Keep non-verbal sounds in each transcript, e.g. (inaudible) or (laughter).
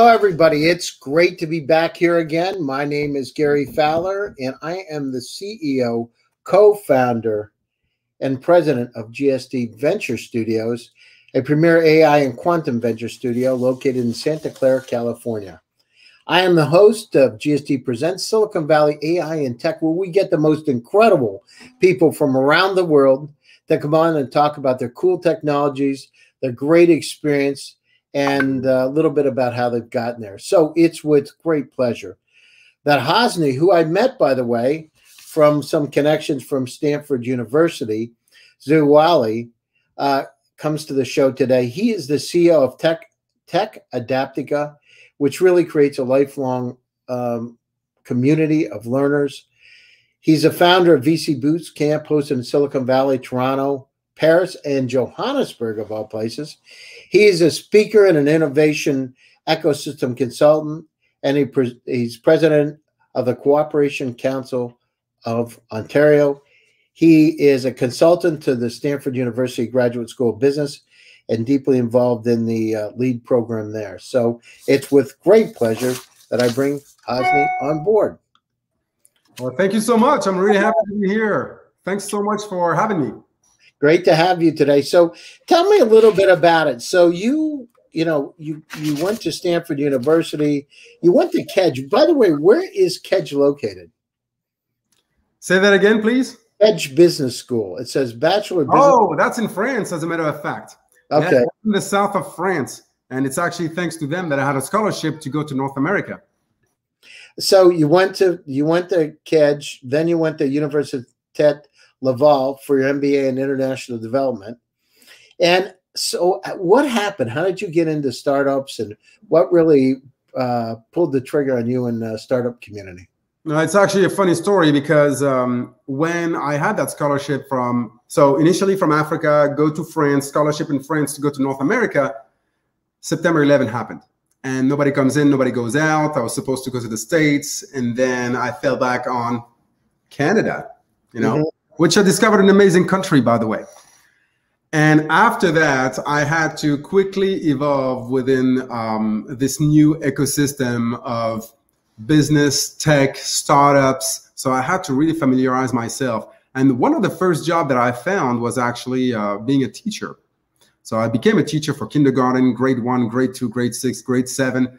Hello, everybody. It's great to be back here again. My name is Gary Fowler, and I am the CEO, co founder, and president of GSD Venture Studios, a premier AI and quantum venture studio located in Santa Clara, California. I am the host of GSD Presents Silicon Valley AI and Tech, where we get the most incredible people from around the world that come on and talk about their cool technologies, their great experience, and a little bit about how they've gotten there. So it's with great pleasure that Hosni, who I met, by the way, from some connections from Stanford University, Zaouali, uh, comes to the show today. He is the CEO of Tech Tech Adaptica, which really creates a lifelong um, community of learners. He's a founder of VC Boots Camp, hosted in Silicon Valley, Toronto, Paris, and Johannesburg, of all places. He is a speaker and an innovation ecosystem consultant, and he pre- he's president of the Cooperation Council of Ontario. He is a consultant to the Stanford University Graduate School of Business and deeply involved in the uh, lead program there. So it's with great pleasure that I bring Hosni on board. Well, thank you so much. I'm really happy to be here. Thanks so much for having me. Great to have you today. So tell me a little bit about it. So you, you know, you you went to Stanford University. You went to Kedge. By the way, where is Kedge located? Say that again, please. Kedge Business School. It says Bachelor. Business. Oh, that's in France, as a matter of fact. Okay. Yeah, in the south of France, and it's actually thanks to them that I had a scholarship to go to North America. So you went to you went to Kedge, then you went to Université Laval for your MBA in International Development. And so, uh, what happened? How did you get into startups, and what really uh, pulled the trigger on you in the startup community? No, it's actually a funny story because um, when I had that scholarship from, so initially from Africa, go to France, scholarship in France to go to North America, September 11 happened. And nobody comes in, nobody goes out. I was supposed to go to the States. And then I fell back on Canada, you know, mm-hmm which I discovered an amazing country, by the way. And after that, I had to quickly evolve within um, this new ecosystem of business, tech, startups. So I had to really familiarize myself. And one of the first job that I found was actually uh, being a teacher. So I became a teacher for kindergarten, grade one, grade two, grade six, grade seven.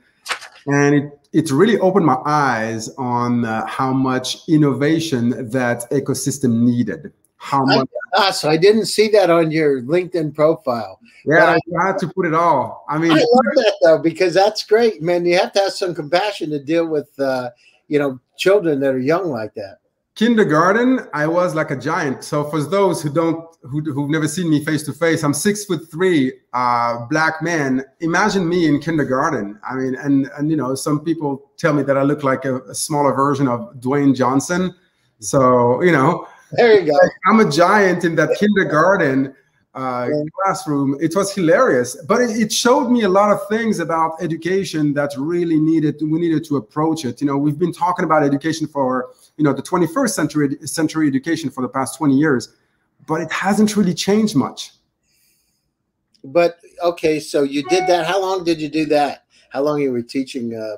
And it it's really opened my eyes on uh, how much innovation that ecosystem needed. How much? I, I didn't see that on your LinkedIn profile. Yeah, I had to put it all. I mean, I love that though because that's great, man. You have to have some compassion to deal with, uh, you know, children that are young like that kindergarten i was like a giant. So for those who don't who, who've never seen me face to face i'm six foot three uh, black man. Imagine me in kindergarten. I mean and and you know some people tell me that i look like a, a smaller version of dwayne johnson. So you know there you go. I'm a giant in that kindergarten uh, classroom. It was hilarious, but it, it, showed me a lot of things about education that really needed we needed to approach it. You know, we've been talking about education for you know the 21st century century education for the past 20 years, but it hasn't really changed much. But okay, so you did that. How long did you do that? How long you were teaching? Uh,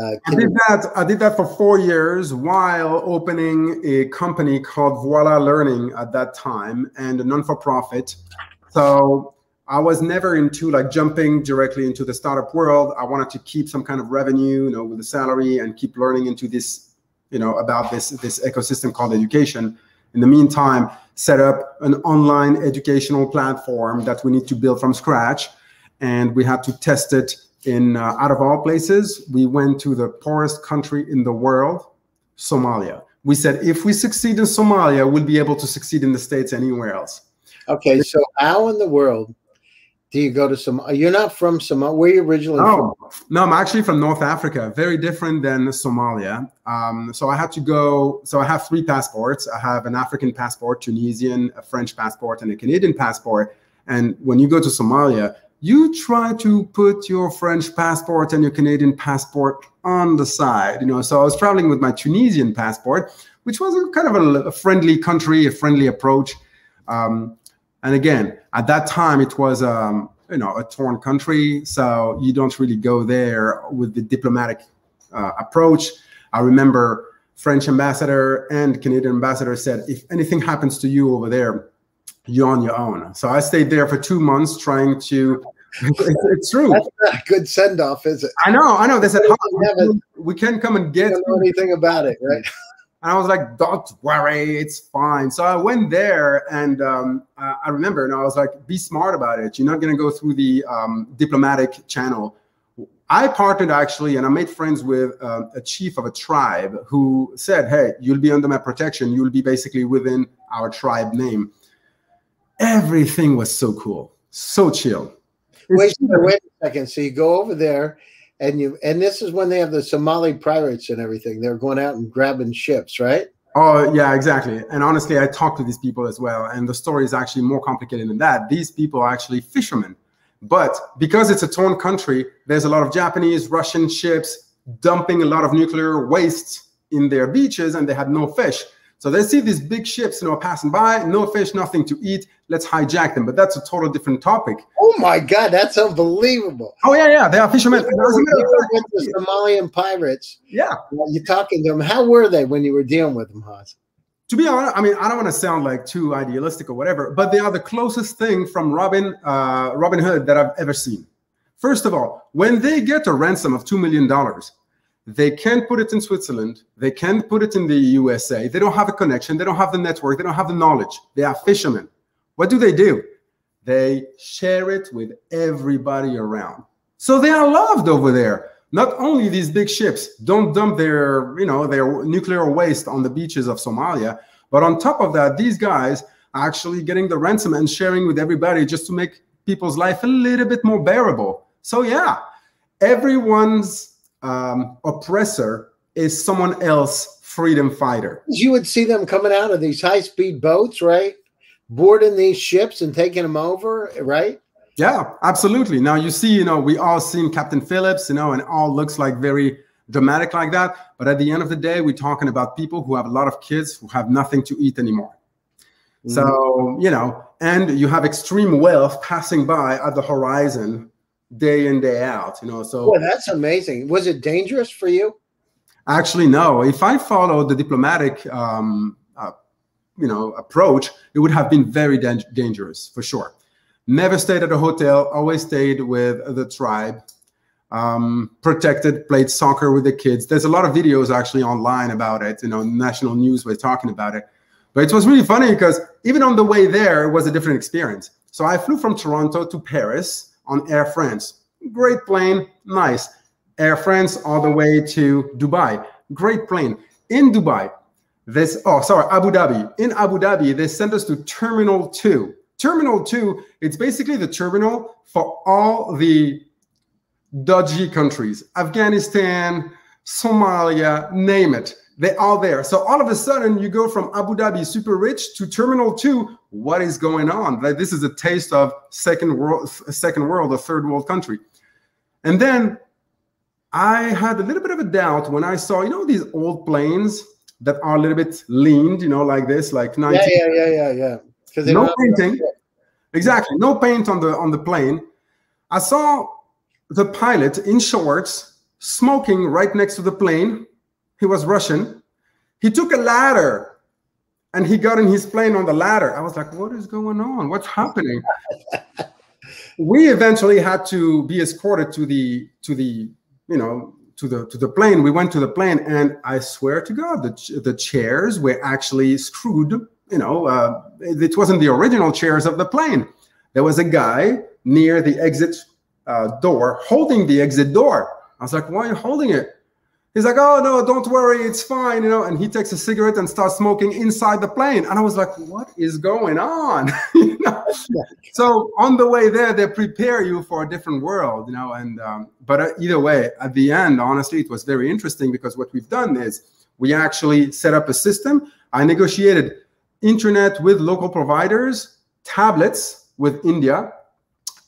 uh, I did that. I did that for four years while opening a company called Voila Learning at that time and a non-for-profit. So I was never into like jumping directly into the startup world. I wanted to keep some kind of revenue, you know, with the salary and keep learning into this, you know, about this this ecosystem called education. In the meantime, set up an online educational platform that we need to build from scratch, and we had to test it in uh, out of all places, we went to the poorest country in the world, Somalia. We said if we succeed in Somalia, we'll be able to succeed in the states anywhere else. Okay, so how in the world do you go to Somalia? You're not from Somalia. Where are you originally from? No, I'm actually from North Africa. Very different than Somalia. Um, so I had to go. So I have three passports. I have an African passport, Tunisian, a French passport, and a Canadian passport. And when you go to Somalia, you try to put your French passport and your Canadian passport on the side. You know, so I was traveling with my Tunisian passport, which was a kind of a, a friendly country, a friendly approach. Um, and again, at that time, it was um, you know a torn country, so you don't really go there with the diplomatic uh, approach. I remember French ambassador and Canadian ambassador said, if anything happens to you over there, you're on your own. So I stayed there for two months trying to. (laughs) it's, it's true. That's not a good send off, is it? I know, I know. They said, oh, we can come and get. Don't know anything about it, right? (laughs) And I was like, don't worry, it's fine. So I went there and um, I remember, and I was like, be smart about it. You're not going to go through the um, diplomatic channel. I partnered actually, and I made friends with uh, a chief of a tribe who said, hey, you'll be under my protection. You'll be basically within our tribe name. Everything was so cool, so chill. Wait, wait a second. So you go over there and you and this is when they have the Somali pirates and everything. They're going out and grabbing ships, right? Oh yeah, exactly. And honestly, I talked to these people as well, and the story is actually more complicated than that. These people are actually fishermen, but because it's a torn country, there's a lot of Japanese, Russian ships dumping a lot of nuclear waste in their beaches, and they had no fish. So they see these big ships, you know, passing by, no fish, nothing to eat. Let's hijack them. But that's a total different topic. Oh my God, that's unbelievable. Oh yeah, yeah, they are fishermen. the Somalian pirates. Yeah, you're talking to them. How were they when you were dealing with them, Hans? To be honest, I mean, I don't want to sound like too idealistic or whatever, but they are the closest thing from Robin, uh, Robin Hood that I've ever seen. First of all, when they get a ransom of two million dollars, they can't put it in Switzerland. They can't put it in the USA. They don't have a connection. They don't have the network. They don't have the knowledge. They are fishermen. What do they do? They share it with everybody around. So they are loved over there. Not only these big ships don't dump their, you know, their nuclear waste on the beaches of Somalia, but on top of that, these guys are actually getting the ransom and sharing with everybody just to make people's life a little bit more bearable. So yeah, everyone's um, oppressor is someone else freedom fighter. You would see them coming out of these high speed boats, right? Boarding these ships and taking them over, right? Yeah, absolutely. Now you see, you know, we all seen Captain Phillips, you know, and all looks like very dramatic like that. But at the end of the day, we're talking about people who have a lot of kids who have nothing to eat anymore. Mm-hmm. So, you know, and you have extreme wealth passing by at the horizon day in day out you know so Boy, that's amazing. Was it dangerous for you? Actually no. If i followed the diplomatic um, uh, you know approach it would have been very dangerous for sure. Never stayed at a hotel always stayed with the tribe. Um, protected played soccer with the kids. There's a lot of videos actually online about it you know national news was talking about it. But it was really funny because even on the way there it was a different experience. So i flew from toronto to paris on Air France. Great plane, nice. Air France all the way to Dubai. Great plane. In Dubai, this, oh, sorry, Abu Dhabi. In Abu Dhabi, they sent us to Terminal 2. Terminal 2, it's basically the terminal for all the dodgy countries Afghanistan, Somalia, name it. They're all there. So all of a sudden, you go from Abu Dhabi, super rich, to Terminal 2, what is going on? Like this is a taste of second world, second world, a third world country. And then I had a little bit of a doubt when I saw, you know, these old planes that are a little bit leaned, you know, like this, like 90. Yeah, yeah, yeah, yeah, yeah. Because no painting. Exactly, no paint on the on the plane. I saw the pilot in shorts smoking right next to the plane. He was Russian. He took a ladder and he got in his plane on the ladder. I was like, what is going on? What's happening? (laughs) we eventually had to be escorted to the to the you know to the to the plane. We went to the plane, and I swear to God, the the chairs were actually screwed. You know, uh, it wasn't the original chairs of the plane. There was a guy near the exit uh, door holding the exit door. I was like, why are you holding it? He's like, oh no, don't worry, it's fine, you know. And he takes a cigarette and starts smoking inside the plane. And I was like, what is going on? (laughs) you know? So on the way there, they prepare you for a different world, you know. And um, but uh, either way, at the end, honestly, it was very interesting because what we've done is we actually set up a system. I negotiated internet with local providers, tablets with India,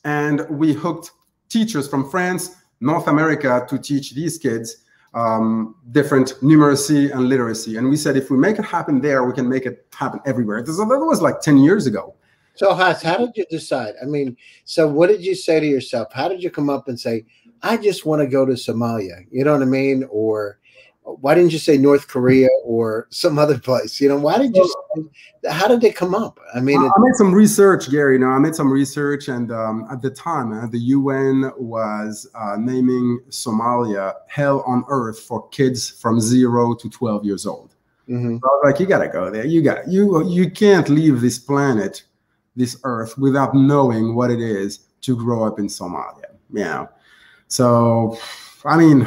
and we hooked teachers from France, North America to teach these kids um, different numeracy and literacy. And we said, if we make it happen there, we can make it happen everywhere. This, that was like 10 years ago. So, Haas, how did you decide? I mean, so what did you say to yourself? How did you come up and say, I just want to go to Somalia? You know what I mean? Or why didn't you say North Korea or some other place? You know, why did you? How did they come up? I mean, I, made some research, Gary. You know, I made some research, and um, at the time, uh, the UN was uh, naming Somalia "Hell on Earth" for kids from zero to twelve years old. Mm-hmm. So like, you gotta go there. You got you. You can't leave this planet, this Earth, without knowing what it is to grow up in Somalia. Yeah. So, I mean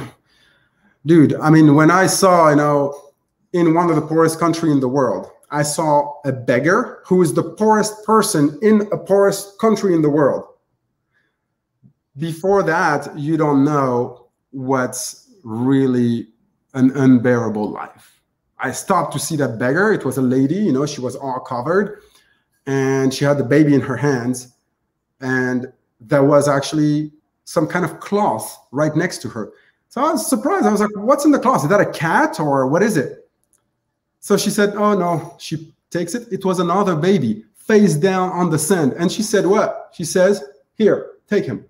dude i mean when i saw you know in one of the poorest country in the world i saw a beggar who is the poorest person in a poorest country in the world. Before that you don't know what's really an unbearable life. I stopped to see that beggar. It was a lady you know she was all covered and she had the baby in her hands and there was actually some kind of cloth right next to her so I was surprised. I was like, what's in the closet? Is that a cat or what is it? So she said, oh no. She takes it. It was another baby face down on the sand. And she said, what? She says, here, take him.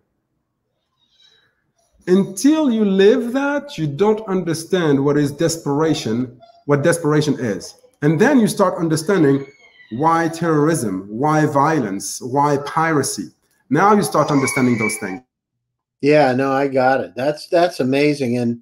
Until you live that, you don't understand what is desperation, what desperation is. And then you start understanding why terrorism, why violence, why piracy. Now you start understanding those things. Yeah, no, I got it. That's that's amazing. And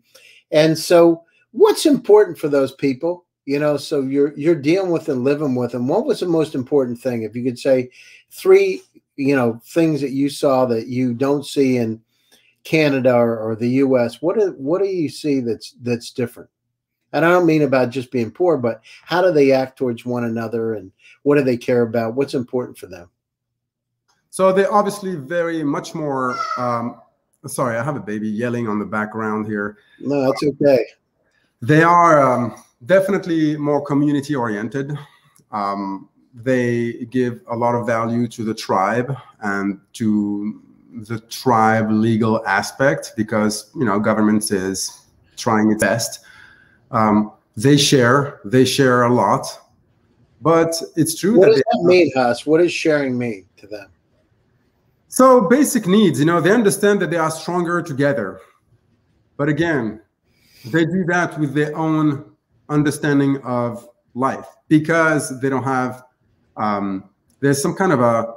and so what's important for those people? You know, so you're you're dealing with and living with them. What was the most important thing? If you could say three, you know, things that you saw that you don't see in Canada or, or the US, what do what do you see that's that's different? And I don't mean about just being poor, but how do they act towards one another and what do they care about? What's important for them? So they're obviously very much more um, Sorry, I have a baby yelling on the background here. No, that's okay. They are um, definitely more community oriented. Um, they give a lot of value to the tribe and to the tribe legal aspect because you know government is trying its best. Um, they share, they share a lot, but it's true. What that does that mean, Haas? What does sharing mean to them? So basic needs, you know, they understand that they are stronger together. But again, they do that with their own understanding of life because they don't have um, there's some kind of a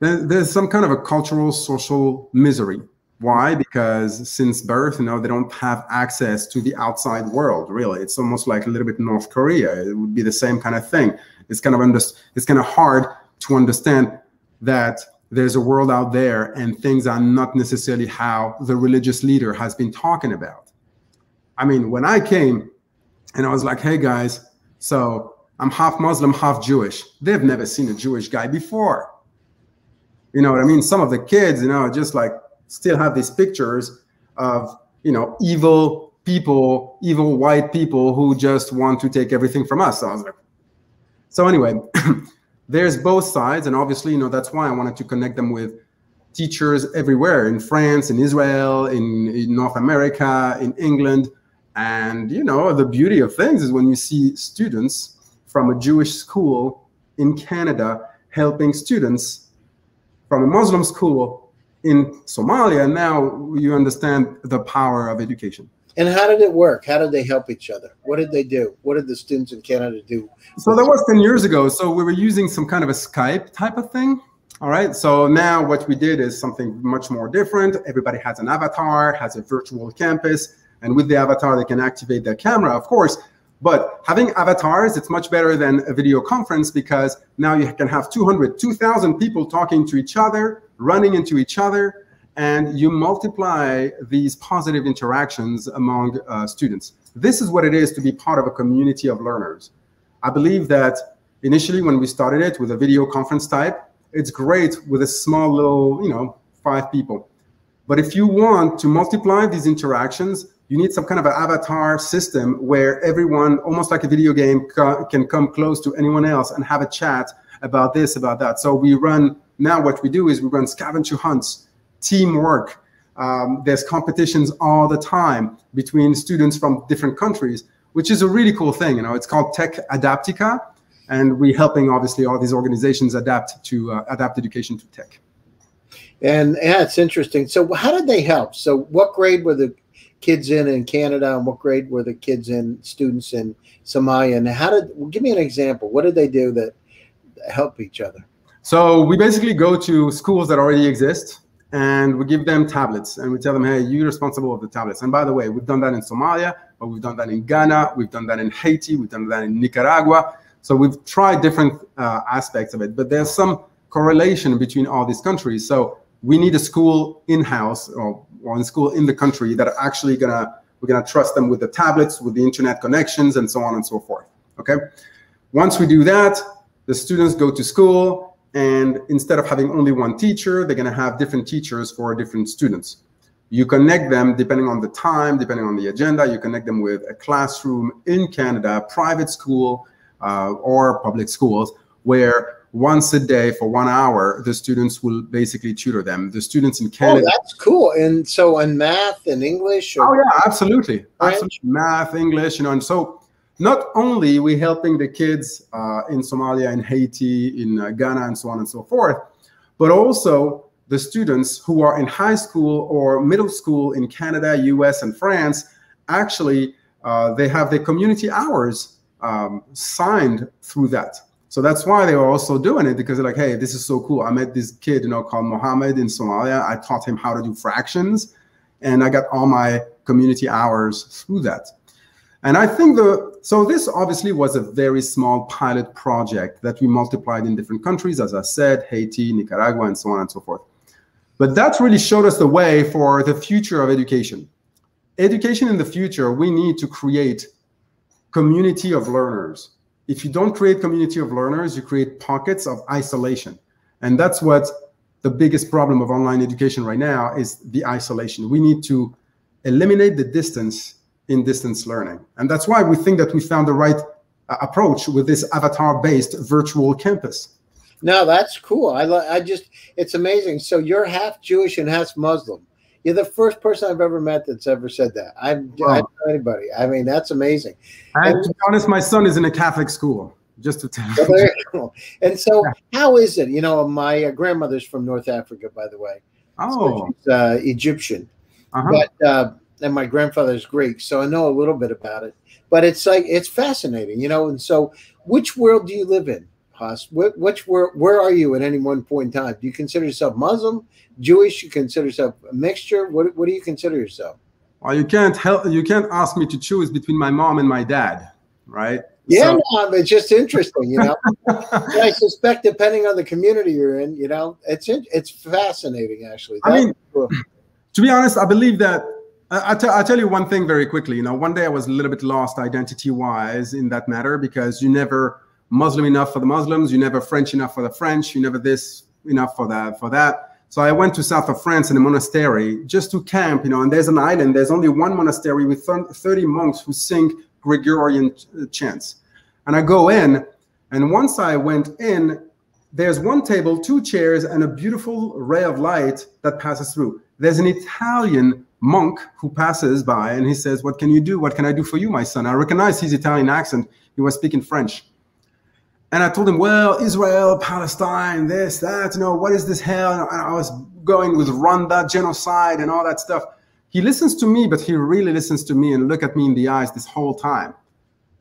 there's some kind of a cultural social misery. Why? Because since birth you know they don't have access to the outside world really. It's almost like a little bit north korea. It would be the same kind of thing. It's kind of under, it's kind of hard to understand that there's a world out there and things are not necessarily how the religious leader has been talking about. I mean, when I came and I was like, hey guys, so I'm half Muslim, half Jewish. They've never seen a Jewish guy before. You know what I mean? Some of the kids, you know, just like still have these pictures of, you know, evil people, evil white people who just want to take everything from us. So I was like, so anyway, (clears throat) there's both sides and obviously you know that's why i wanted to connect them with teachers everywhere in france in israel in, in, north america in england. And you know the beauty of things is when you see students from a jewish school in canada helping students from a muslim school in somalia now you understand the power of education and how did it work? How did they help each other? What did they do? What did the students in Canada do? So that was 10 years ago. So we were using some kind of a Skype type of thing. All right. So now what we did is something much more different. Everybody has an avatar, has a virtual campus, and with the avatar, they can activate their camera, of course. But having avatars, it's much better than a video conference because now you can have 200, 2,000 people talking to each other, running into each other, and you multiply these positive interactions among uh, students. This is what it is to be part of a community of learners. I believe that initially when we started it with a video conference type, it's great with a small little, you know, five people. But if you want to multiply these interactions, you need some kind of an avatar system where everyone, almost like a video game, can come close to anyone else and have a chat about this, about that. So we run, now what we do is we run scavenger hunts teamwork. Um, there's competitions all the time between students from different countries, which is a really cool thing. You know, it's called Tech Adaptica. and we're helping obviously all these organizations adapt to uh, adapt education to tech. And yeah, it's interesting. So how did they help? So what grade were the kids in in Canada, and what grade were the kids in students in Somalia? And how did well, give me an example? What did they do that help each other? So we basically go to schools that already exist and we give them tablets and we tell them, hey, you're responsible of the tablets. And by the way, we've done that in Somalia, but we've done that in Ghana, we've done that in Haiti, we've done that in Nicaragua. So we've tried different uh, aspects of it, but there's some correlation between all these countries. So we need a school in-house or, or in school in the country that are actually gonna we're gonna trust them with the tablets, with the internet connections, and so on and so forth. Okay. Once we do that, the students go to school, and instead of having only one teacher, they're gonna have different teachers for different students. You connect them depending on the time, depending on the agenda. You connect them with a classroom in Canada, private school, uh, or public schools, where once a day for one hour, the students will basically tutor them. The students in Canada. Oh, that's cool. And so, in math and English. Or- oh yeah, absolutely. absolutely. Math, English, you know, and so not only we helping the kids uh, in Somalia, in Haiti, in uh, Ghana, and so on and so forth, but also the students who are in high school or middle school in Canada, US, and France. Actually, uh, they have their community hours um, signed through that. So that's why they were also doing it because they're like, hey, this is so cool. I met this kid, you know, called Mohammed in Somalia. I taught him how to do fractions, and I got all my community hours through that. And I think the so this obviously was a very small pilot project that we multiplied in different countries, as I said, Haiti, Nicaragua, and so on and so forth. But that really showed us the way for the future of education. Education in the future, we need to create community of learners if you don't create community of learners, you create pockets of isolation. And that's what the biggest problem of online education right now is the isolation. We need to eliminate the distance in distance learning. And that's why we think that we found the right uh, approach with this avatar-based virtual campus. No, that's cool. I, I just, it's amazing. So you're half Jewish and half Muslim. You're the first person I've ever met that's ever said that. I, don't know anybody. I mean, that's amazing. And, and, to be honest, my son is in a Catholic school. Just to tell you. Cool. And so, how is it? You know, my uh, grandmother's from North Africa, by the way. Oh, so she's uh, Egyptian, uh-huh. but uh, and my grandfather's Greek, so I know a little bit about it. But it's like it's fascinating, you know. And so, which world do you live in? Haas, which where where are you at any one point in time? Do you consider yourself Muslim, Jewish? You consider yourself a mixture? What what do you consider yourself? Well, you can't help. You can't ask me to choose between my mom and my dad, right? Yeah, so. no, it's just interesting, you know. (laughs) I suspect, depending on the community you're in, you know, it's it's fascinating actually. That, I mean, to be honest, I believe that I, t- I tell you one thing very quickly. You know, one day I was a little bit lost identity wise in that matter because you never Muslim enough for the Muslims, you never French enough for the French, you never this enough for that for that. So I went to south of France in a monastery just to camp, you know, and there's an island, there's only one monastery with 30 monks who sing Gregorian uh, chants. And I go in, and once I went in, there's one table, two chairs, and a beautiful ray of light that passes through. There's an Italian monk who passes by and he says, What can you do? What can I do for you, my son? I recognize his Italian accent. He was speaking French. And I told him, well, Israel, Palestine, this, that, you know, what is this hell? And I was going with Rwanda, genocide, and all that stuff. He listens to me, but he really listens to me and look at me in the eyes this whole time.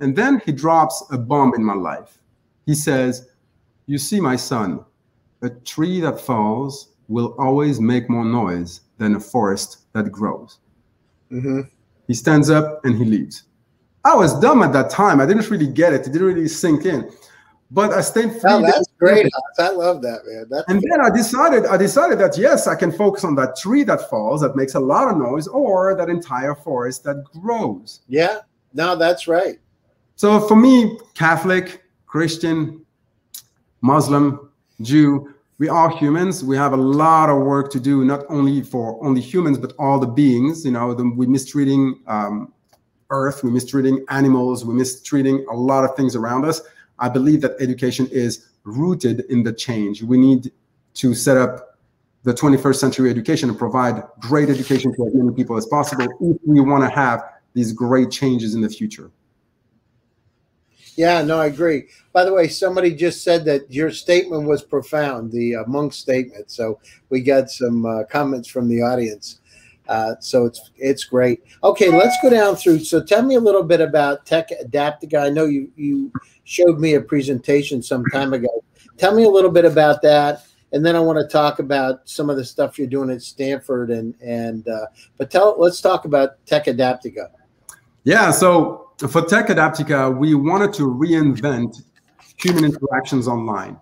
And then he drops a bomb in my life. He says, You see, my son, a tree that falls will always make more noise than a forest that grows. Mm-hmm. He stands up and he leaves. I was dumb at that time. I didn't really get it. It didn't really sink in. But I stayed free. Oh, that's great. I love that, man. That's and then I decided, I decided that yes, I can focus on that tree that falls, that makes a lot of noise, or that entire forest that grows. Yeah, no, that's right. So for me, Catholic, Christian, Muslim, Jew, we are humans. We have a lot of work to do, not only for only humans, but all the beings. You know, the, we're mistreating um, Earth, we're mistreating animals, we're mistreating a lot of things around us. I believe that education is rooted in the change. We need to set up the 21st century education and provide great education to as many people as possible if we want to have these great changes in the future. Yeah, no, I agree. By the way, somebody just said that your statement was profound, the uh, monk statement. So we got some uh, comments from the audience. Uh, so it's it's great. Okay, let's go down through. So tell me a little bit about Tech Adaptica. I know you you showed me a presentation some time ago. Tell me a little bit about that, and then I want to talk about some of the stuff you're doing at Stanford. And and uh, but tell let's talk about Tech Adaptica. Yeah. So for Tech Adaptica, we wanted to reinvent human interactions online.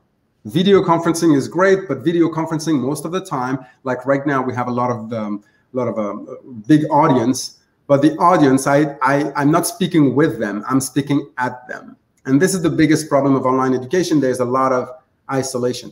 Video conferencing is great, but video conferencing most of the time, like right now, we have a lot of um, a lot of a um, big audience, but the audience, I, I, I'm not speaking with them, I'm speaking at them. And this is the biggest problem of online education. There's a lot of isolation.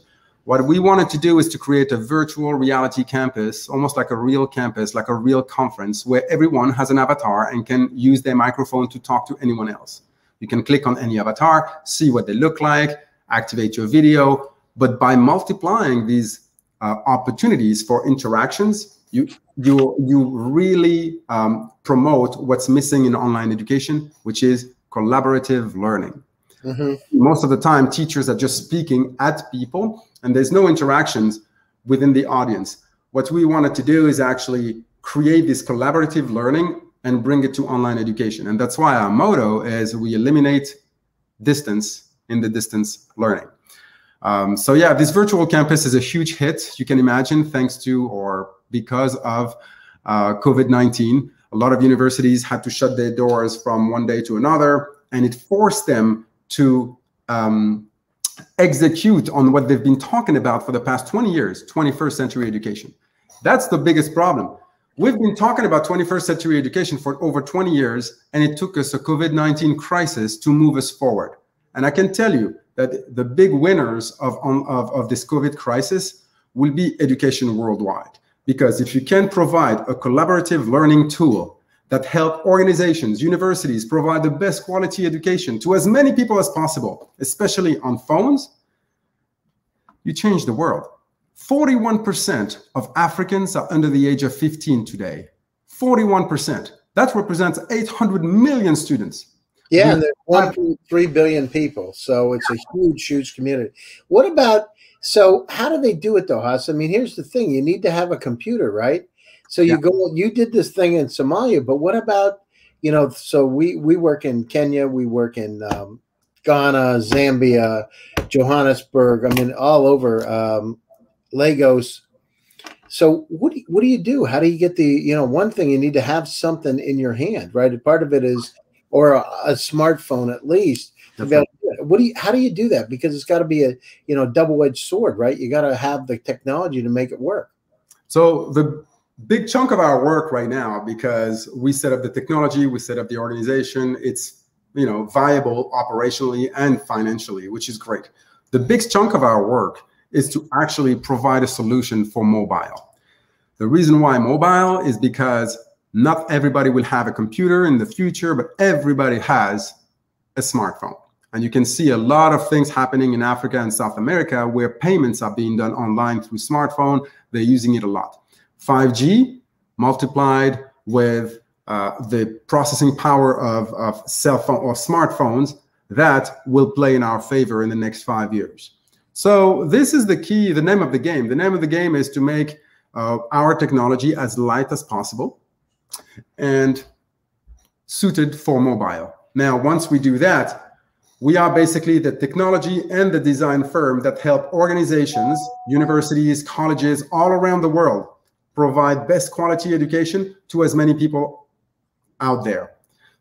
What we wanted to do is to create a virtual reality campus, almost like a real campus, like a real conference, where everyone has an avatar and can use their microphone to talk to anyone else. You can click on any avatar, see what they look like, activate your video. But by multiplying these uh, opportunities for interactions, you you you really um, promote what's missing in online education, which is collaborative learning. Mm-hmm. Most of the time, teachers are just speaking at people, and there's no interactions within the audience. What we wanted to do is actually create this collaborative learning and bring it to online education, and that's why our motto is we eliminate distance in the distance learning. Um, so yeah, this virtual campus is a huge hit. You can imagine, thanks to or because of uh, COVID 19. A lot of universities had to shut their doors from one day to another, and it forced them to um, execute on what they've been talking about for the past 20 years 21st century education. That's the biggest problem. We've been talking about 21st century education for over 20 years, and it took us a COVID 19 crisis to move us forward. And I can tell you that the big winners of, of, of this COVID crisis will be education worldwide. Because if you can provide a collaborative learning tool that help organizations, universities provide the best quality education to as many people as possible, especially on phones, you change the world. 41% of Africans are under the age of 15 today. 41%. That represents 800 million students. Yeah, and there's 1.3 billion people. So it's a huge, huge community. What about so how do they do it though, Huss? I mean, here's the thing: you need to have a computer, right? So you yeah. go, you did this thing in Somalia, but what about, you know? So we we work in Kenya, we work in um, Ghana, Zambia, Johannesburg. I mean, all over um, Lagos. So what do you, what do you do? How do you get the you know one thing you need to have something in your hand, right? Part of it is or a, a smartphone at least what do you how do you do that because it's got to be a you know double-edged sword right you got to have the technology to make it work so the big chunk of our work right now because we set up the technology we set up the organization it's you know viable operationally and financially which is great the big chunk of our work is to actually provide a solution for mobile the reason why mobile is because not everybody will have a computer in the future but everybody has a smartphone and you can see a lot of things happening in Africa and South America where payments are being done online through smartphone. They're using it a lot. 5G multiplied with uh, the processing power of, of cell phone or smartphones that will play in our favor in the next five years. So this is the key, the name of the game. The name of the game is to make uh, our technology as light as possible and suited for mobile. Now, once we do that, we are basically the technology and the design firm that help organizations, universities, colleges all around the world provide best quality education to as many people out there.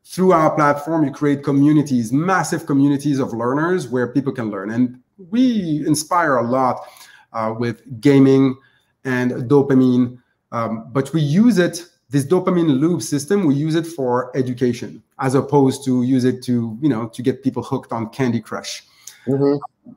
Through our platform, you create communities, massive communities of learners where people can learn. And we inspire a lot uh, with gaming and dopamine, um, but we use it this dopamine loop system we use it for education as opposed to use it to you know to get people hooked on candy crush mm-hmm.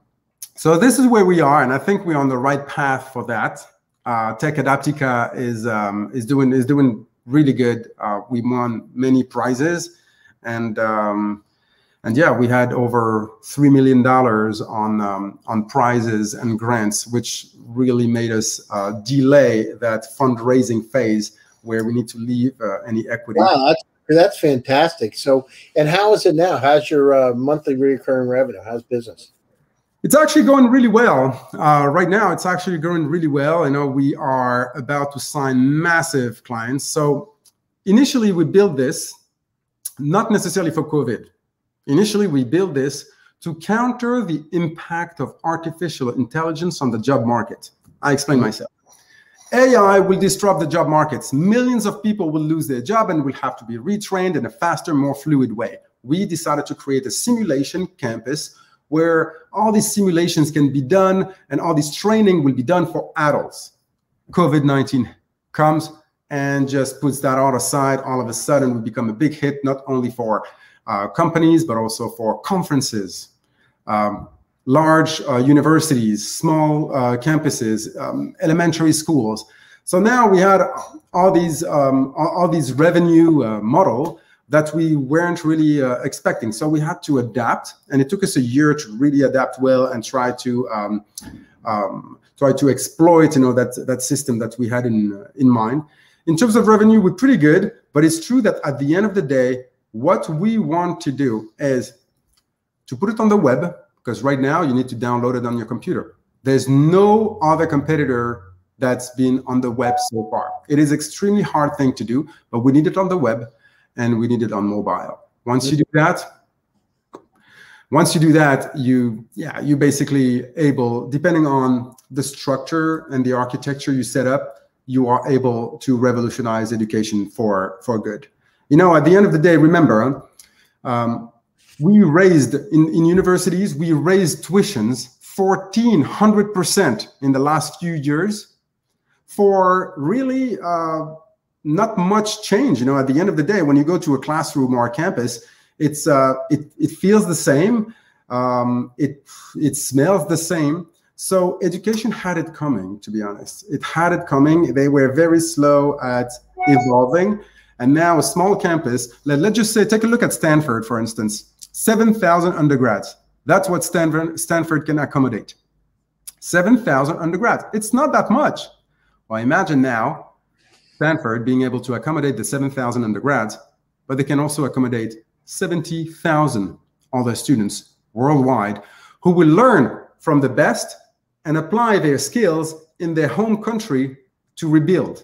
so this is where we are and i think we're on the right path for that uh, tech adaptica is um, is doing is doing really good uh, we won many prizes and um, and yeah we had over three million dollars on um, on prizes and grants which really made us uh, delay that fundraising phase where we need to leave uh, any equity. Wow, that's That's fantastic. So, and how is it now? How's your uh, monthly recurring revenue? How's business? It's actually going really well. Uh, right now, it's actually going really well. I know we are about to sign massive clients. So, initially, we built this not necessarily for COVID. Initially, we built this to counter the impact of artificial intelligence on the job market. I explain mm-hmm. myself. AI will disrupt the job markets. Millions of people will lose their job and will have to be retrained in a faster, more fluid way. We decided to create a simulation campus where all these simulations can be done and all this training will be done for adults. COVID 19 comes and just puts that all aside. All of a sudden, we become a big hit, not only for uh, companies, but also for conferences, um, large uh, universities, small uh, campuses, um, elementary schools. So now we had all these um, all, these revenue uh, model that we weren't really uh, expecting. So we had to adapt, and it took us a year to really adapt well and try to um, um, try to exploit you know that that system that we had in in mind. In terms of revenue, we're pretty good, but it's true that at the end of the day, what we want to do is to put it on the web because right now you need to download it on your computer. There's no other competitor that's been on the web so far. It is extremely hard thing to do, but we need it on the web and we need it on mobile. Once you do that, once you do that, you yeah, you basically able, depending on the structure and the architecture you set up, you are able to revolutionize education for for good. You know, at the end of the day, remember, um, we raised in, in universities, we raised tuitions 1400% in the last few years for really uh, not much change. You know, at the end of the day, when you go to a classroom or a campus, it's uh, it, it feels the same. Um, it it smells the same. So education had it coming, to be honest. It had it coming. They were very slow at evolving. And now a small campus, let, let's just say, take a look at Stanford, for instance. 7,000 undergrads. That's what Stanford, Stanford can accommodate. 7,000 undergrads. It's not that much. Well, imagine now Stanford being able to accommodate the 7,000 undergrads, but they can also accommodate 70,000 other students worldwide who will learn from the best and apply their skills in their home country to rebuild.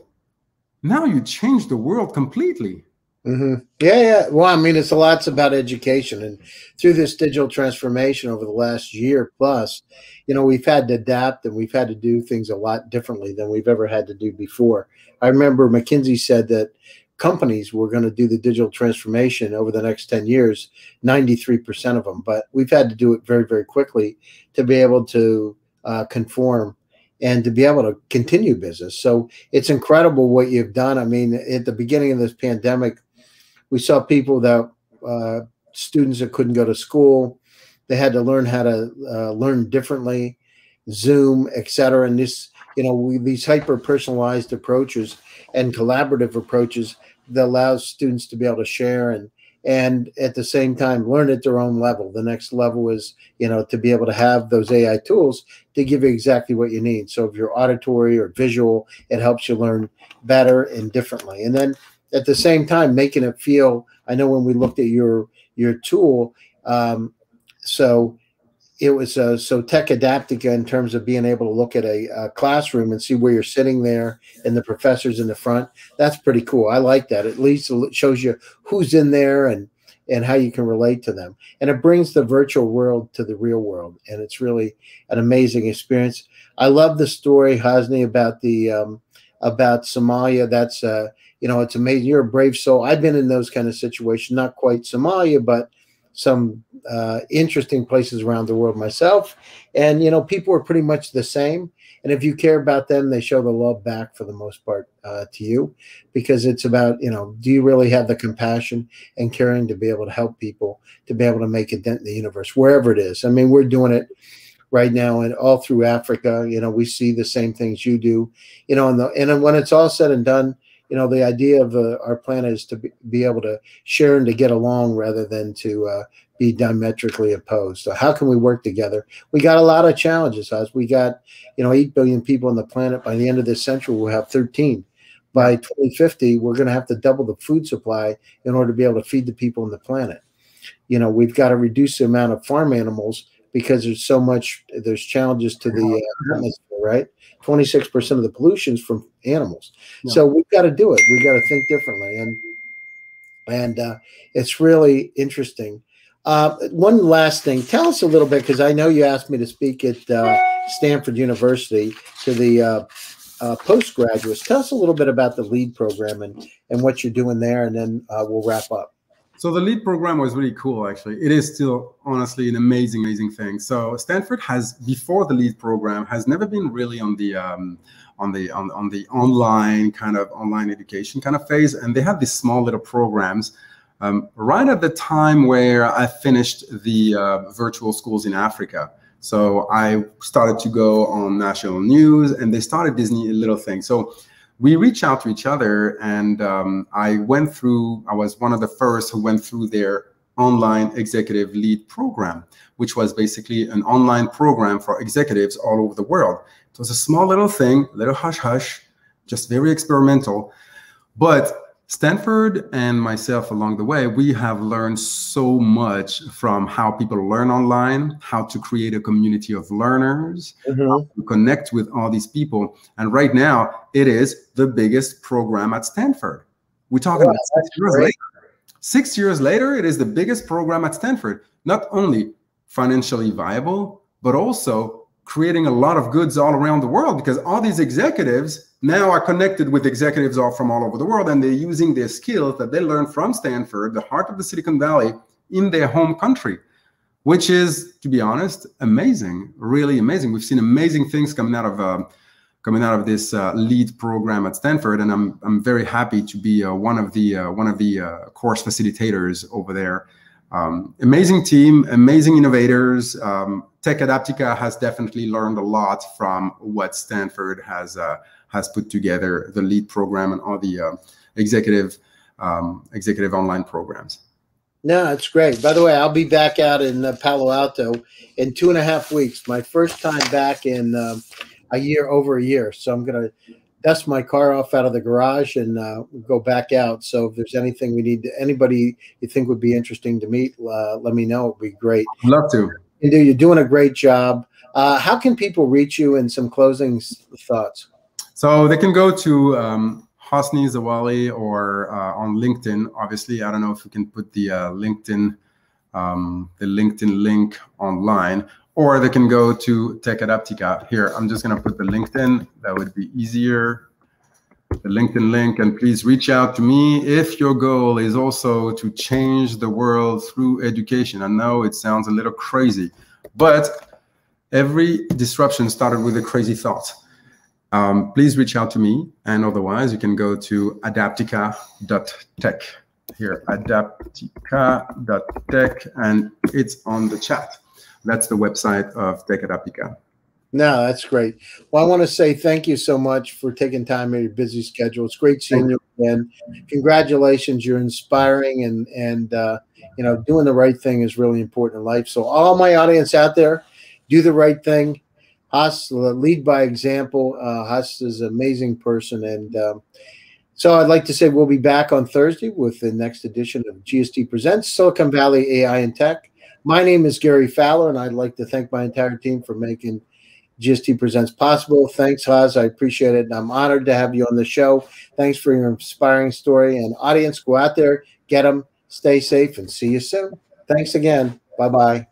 Now you change the world completely. Mm-hmm. Yeah, yeah. Well, I mean, it's a lots about education, and through this digital transformation over the last year plus, you know, we've had to adapt and we've had to do things a lot differently than we've ever had to do before. I remember McKinsey said that companies were going to do the digital transformation over the next 10 years 93% of them but we've had to do it very very quickly to be able to uh, conform and to be able to continue business. So it's incredible what you've done. I mean, at the beginning of this pandemic, we saw people that uh, students that couldn't go to school, they had to learn how to uh, learn differently, Zoom, etc. And this, you know, we, these hyper personalized approaches and collaborative approaches that allows students to be able to share and and at the same time learn at their own level. The next level is you know to be able to have those ai tools to give you exactly what you need. So if you're auditory or visual it helps you learn better and differently. And then at the same time making it feel i know when we looked at your your tool um, so it was uh, so tech adaptica in terms of being able to look at a, a, classroom and see where you're sitting there and the professors in the front. That's pretty cool. I like that. At least it shows you who's in there and and how you can relate to them. And it brings the virtual world to the real world, and it's really an amazing experience. I love the story, Hasni, about the um, about Somalia. That's uh, you know, it's amazing. You're a brave soul. I've been in those kind of situations, not quite Somalia, but some uh, interesting places around the world myself. And, you know, people are pretty much the same. And if you care about them, they show the love back for the most part uh, to you because it's about, you know, do you really have the compassion and caring to be able to help people, to be able to make a dent in the universe, wherever it is? I mean, we're doing it right now and all through Africa. You know, we see the same things you do, you know, and, the, and when it's all said and done, you know the idea of uh, our planet is to be, be, able to share and to get along rather than to uh, be diametrically opposed. So how can we work together? We got a lot of challenges as we got you know 8 billion people on the planet. By the end of this century we'll have 13 by 2050, we're going to have to double the food supply in order to be able to feed the people on the planet. You know, we've got to reduce the amount of farm animals because there's so much, there's challenges to the uh, atmosphere, right? 26% of the pollution is from animals. Yeah. So we've got to do it. We've got to think differently. And, and uh, it's really interesting. Uh, one last thing, tell us a little bit because I know you asked me to speak at uh, Stanford University to the uh, uh, postgraduates. Tell us a little bit about the LEAD program and, and what you're doing there, and then uh, we'll wrap up. So the LEAD program was really cool, actually. It is still, honestly, an amazing, amazing thing. So Stanford has, before the LEAD program, has never been really on the um, on the on, on the online kind of online education kind of phase, and they had these small little programs. Um, right at the time where I finished the uh, virtual schools in Africa. So I started to go on national news and they started Disney little thing. So we reach out to each other and um, I went through, I was one of the first who went through their online executive lead program, which was basically an online program for executives all over the world. It was a small little thing, little hush hush, just very experimental. But Stanford and myself along the way, we have learned so much from how people learn online, how to create a community of learners, mm-hmm. to connect with all these people. And right now, it is the biggest program at Stanford. We're talking about six years later. Six years later, it is the biggest program at Stanford, not only financially viable, but also creating a lot of goods all around the world because all these executives now are connected with executives all from all over the world and they're using their skills that they learned from stanford the heart of the silicon valley in their home country which is to be honest amazing really amazing. We've seen amazing things coming out of uh, coming out of this uh, lead program at stanford and i'm, I'm very happy to be uh, one of the uh, one of the uh, course facilitators over there. Um, amazing team amazing innovators um, tech adaptica has definitely learned a lot from what stanford has uh, has put together the lead program and all the uh, executive um, executive online programs. No, it's great. By the way, I'll be back out in uh, Palo Alto in two and a half weeks. My first time back in um, a year, over a year. So I'm going to dust my car off out of the garage and uh, go back out. So if there's anything we need, to, anybody you think would be interesting to meet, uh, let me know. It'd be great. Love to. You're doing a great job. Uh, how can people reach you? And some closing thoughts. So they can go to um, Hosni Zaouali or uh, on LinkedIn. Obviously, I don't know if we can put the uh, LinkedIn um, the LinkedIn link online, or they can go to Tech Adaptica. Here, I'm just going to put the LinkedIn. That would be easier. The LinkedIn link, and please reach out to me if your goal is also to change the world through education. I know it sounds a little crazy, but every disruption started with a crazy thought um, please reach out to me. And otherwise, you can go to adaptica.tech here, adaptica.tech, and it's on the chat. That's the website of Tech Adaptica. No, that's great. Well, I want to say thank you so much for taking time in your busy schedule. It's great seeing you again. Congratulations, you're inspiring, and and uh, you know doing the right thing is really important in life. So, all my audience out there, do the right thing Haas lead by example. Uh, Haas is an amazing person, and um, so I'd like to say we'll be back on Thursday with the next edition of GSD Presents Silicon Valley AI and Tech. My name is Gary Fowler, and I'd like to thank my entire team for making GSD Presents possible. Thanks, Haas. I appreciate it. And I'm honored to have you on the show. Thanks for your inspiring story. And audience, go out there, get them, stay safe, and see you soon. Thanks again. Bye bye.